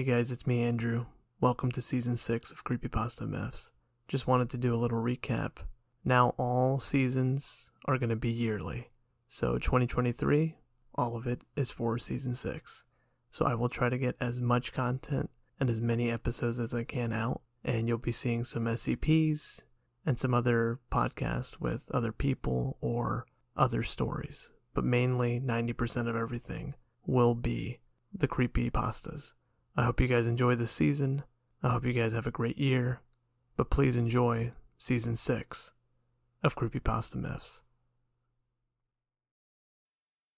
Hey guys, it's me, Andrew. Welcome to season 6 of Creepypasta Myths. Just wanted to do a little recap. Now, all seasons are going to be yearly. So, 2023, all of it is for season 6. So, I will try to get as much content and as many episodes as I can out. And you'll be seeing some SCPs and some other podcasts with other people or other stories. But mainly, 90% of everything will be the creepy pastas. I hope you guys enjoy this season. I hope you guys have a great year. But please enjoy season 6 of Creepypasta Myths.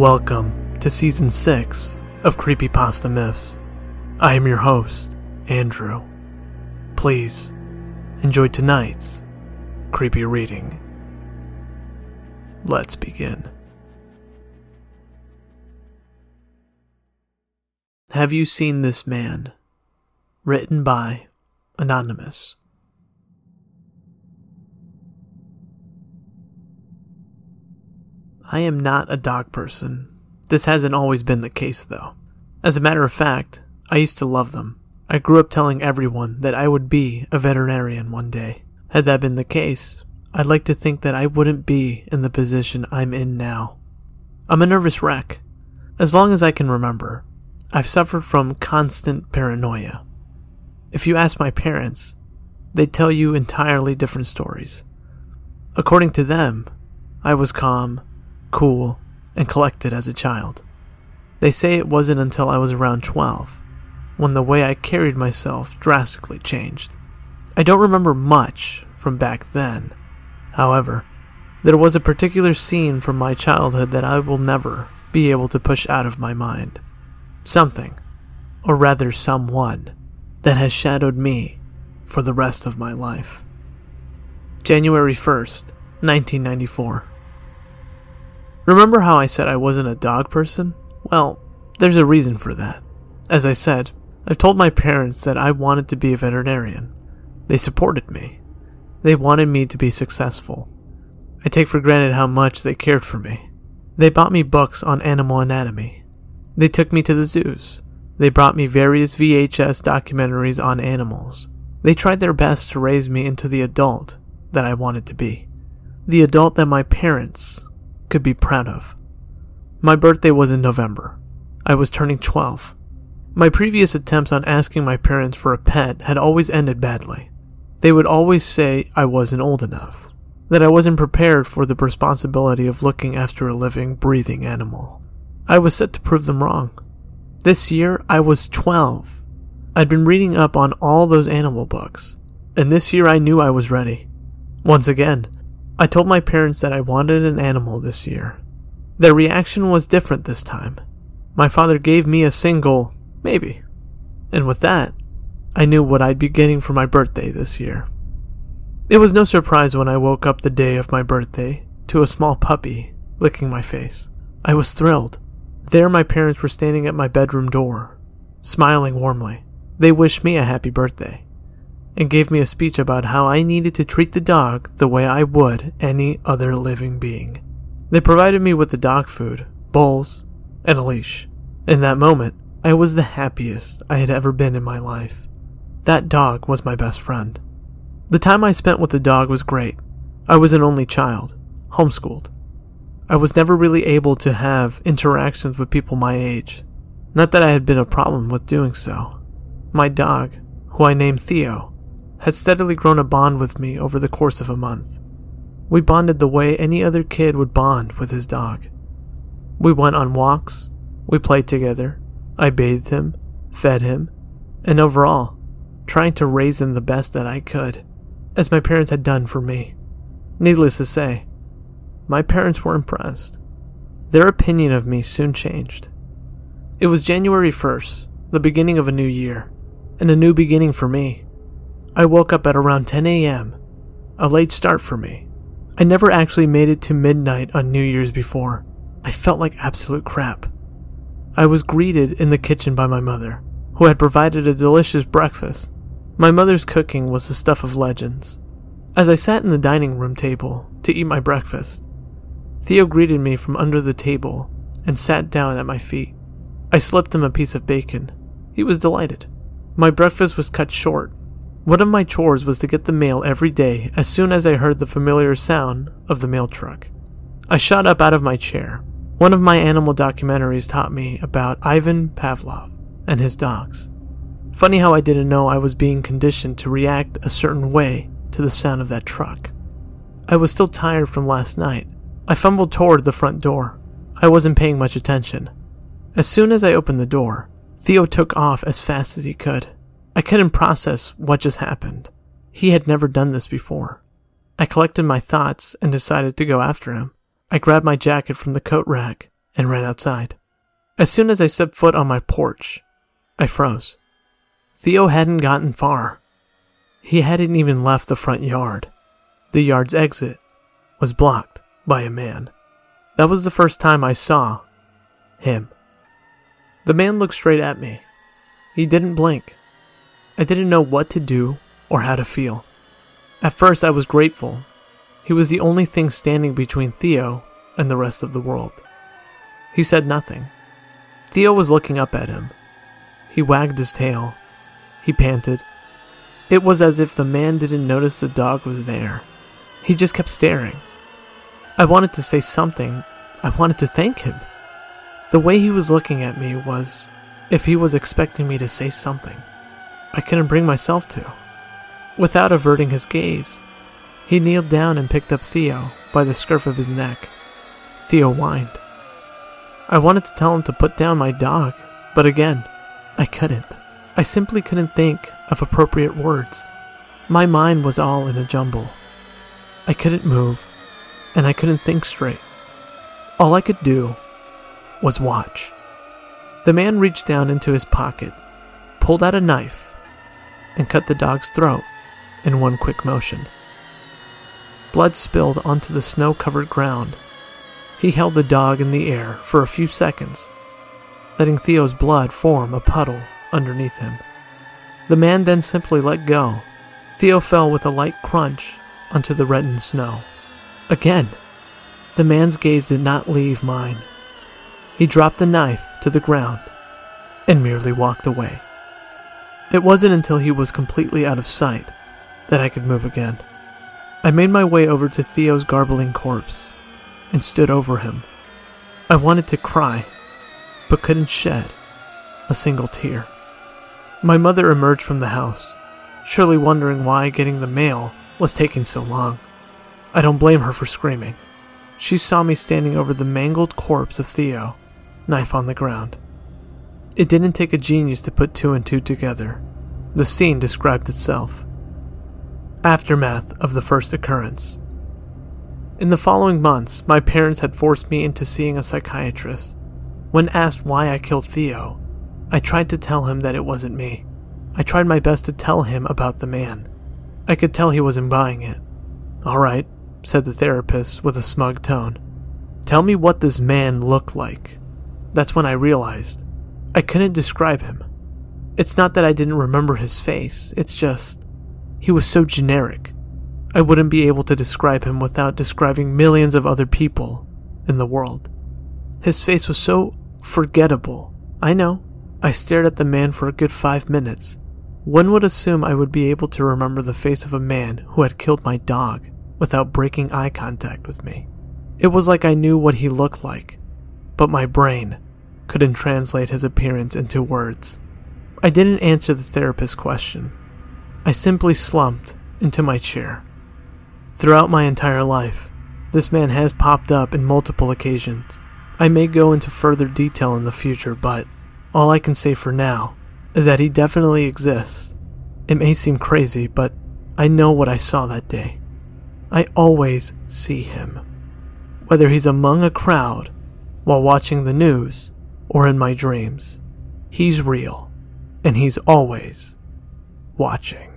Welcome to season 6 of Creepypasta Myths. I am your host, Andrew. Please enjoy tonight's creepy reading. Let's begin. Have you seen this man? Written by Anonymous. I am not a dog person. This hasn't always been the case, though. As a matter of fact, I used to love them. I grew up telling everyone that I would be a veterinarian one day. Had that been the case, I'd like to think that I wouldn't be in the position I'm in now. I'm a nervous wreck. As long as I can remember, I've suffered from constant paranoia. If you ask my parents, they'd tell you entirely different stories. According to them, I was calm, cool, and collected as a child. They say it wasn't until I was around 12 when the way I carried myself drastically changed. I don't remember much from back then. However, there was a particular scene from my childhood that I will never be able to push out of my mind. Something, or rather someone, that has shadowed me for the rest of my life. January 1st, 1994. Remember how I said I wasn't a dog person? Well, there's a reason for that. As I said, I've told my parents that I wanted to be a veterinarian. They supported me. They wanted me to be successful. I take for granted how much they cared for me. They bought me books on animal anatomy. They took me to the zoos. They brought me various VHS documentaries on animals. They tried their best to raise me into the adult that I wanted to be. The adult that my parents could be proud of. My birthday was in November. I was turning 12. My previous attempts on asking my parents for a pet had always ended badly. They would always say I wasn't old enough, that I wasn't prepared for the responsibility of looking after a living, breathing animal. I was set to prove them wrong. This year, I was 12. I'd been reading up on all those animal books, and this year I knew I was ready. Once again, I told my parents that I wanted an animal this year. Their reaction was different this time. My father gave me a single, maybe. And with that, I knew what I'd be getting for my birthday this year. It was no surprise when I woke up the day of my birthday to a small puppy licking my face. I was thrilled. There, my parents were standing at my bedroom door, smiling warmly. They wished me a happy birthday and gave me a speech about how I needed to treat the dog the way I would any other living being. They provided me with the dog food, bowls, and a leash. In that moment, I was the happiest I had ever been in my life. That dog was my best friend. The time I spent with the dog was great. I was an only child, homeschooled. I was never really able to have interactions with people my age. Not that I had been a problem with doing so. My dog, who I named Theo, had steadily grown a bond with me over the course of a month. We bonded the way any other kid would bond with his dog. We went on walks, we played together, I bathed him, fed him, and overall, trying to raise him the best that I could, as my parents had done for me. Needless to say, my parents were impressed. Their opinion of me soon changed. It was January 1st, the beginning of a new year, and a new beginning for me. I woke up at around 10 a.m., a late start for me. I never actually made it to midnight on New Year's before. I felt like absolute crap. I was greeted in the kitchen by my mother, who had provided a delicious breakfast. My mother's cooking was the stuff of legends. As I sat in the dining room table to eat my breakfast, Theo greeted me from under the table and sat down at my feet. I slipped him a piece of bacon. He was delighted. My breakfast was cut short. One of my chores was to get the mail every day as soon as I heard the familiar sound of the mail truck. I shot up out of my chair. One of my animal documentaries taught me about Ivan Pavlov and his dogs. Funny how I didn't know I was being conditioned to react a certain way to the sound of that truck. I was still tired from last night. I fumbled toward the front door. I wasn't paying much attention. As soon as I opened the door, Theo took off as fast as he could. I couldn't process what just happened. He had never done this before. I collected my thoughts and decided to go after him. I grabbed my jacket from the coat rack and ran outside. As soon as I stepped foot on my porch, I froze. Theo hadn't gotten far. He hadn't even left the front yard. The yard's exit was blocked by a man. That was the first time I saw him. The man looked straight at me. He didn't blink. I didn't know what to do or how to feel. At first, I was grateful. He was the only thing standing between Theo and the rest of the world. He said nothing. Theo was looking up at him. He wagged his tail. He panted. It was as if the man didn't notice the dog was there. He just kept staring. I wanted to say something. I wanted to thank him. The way he was looking at me was if he was expecting me to say something I couldn't bring myself to. Without averting his gaze, he kneeled down and picked up Theo by the scruff of his neck. Theo whined. I wanted to tell him to put down my dog, but again, I couldn't. I simply couldn't think of appropriate words. My mind was all in a jumble. I couldn't move, and I couldn't think straight. All I could do was watch. The man reached down into his pocket, pulled out a knife, and cut the dog's throat in one quick motion. Blood spilled onto the snow covered ground. He held the dog in the air for a few seconds, letting Theo's blood form a puddle underneath him. The man then simply let go. Theo fell with a light crunch onto the reddened snow. Again, the man's gaze did not leave mine. He dropped the knife to the ground and merely walked away. It wasn't until he was completely out of sight that I could move again. I made my way over to Theo's garbling corpse and stood over him. I wanted to cry, but couldn't shed a single tear. My mother emerged from the house, surely wondering why getting the mail was taking so long. I don't blame her for screaming. She saw me standing over the mangled corpse of Theo, knife on the ground. It didn't take a genius to put two and two together. The scene described itself. Aftermath of the first occurrence. In the following months, my parents had forced me into seeing a psychiatrist. When asked why I killed Theo, I tried to tell him that it wasn't me. I tried my best to tell him about the man. I could tell he wasn't buying it. All right, said the therapist with a smug tone. Tell me what this man looked like. That's when I realized I couldn't describe him. It's not that I didn't remember his face, it's just he was so generic. I wouldn't be able to describe him without describing millions of other people in the world. His face was so forgettable. I know. I stared at the man for a good five minutes. One would assume I would be able to remember the face of a man who had killed my dog without breaking eye contact with me. It was like I knew what he looked like, but my brain couldn't translate his appearance into words. I didn't answer the therapist's question. I simply slumped into my chair. Throughout my entire life, this man has popped up in multiple occasions. I may go into further detail in the future, but all I can say for now is that he definitely exists. It may seem crazy, but I know what I saw that day. I always see him. Whether he's among a crowd, while watching the news, or in my dreams, he's real, and he's always watching.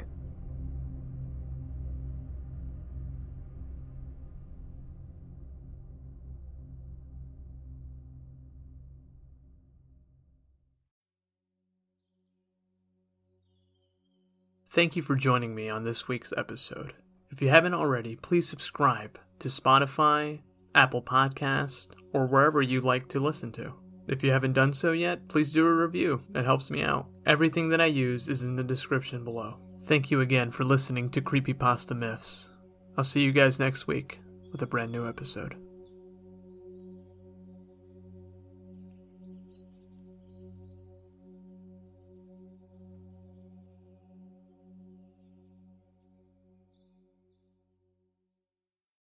Thank you for joining me on this week's episode. If you haven't already, please subscribe to Spotify, Apple Podcast, or wherever you like to listen to. If you haven't done so yet, please do a review. It helps me out. Everything that I use is in the description below. Thank you again for listening to Creepypasta Myths. I'll see you guys next week with a brand new episode.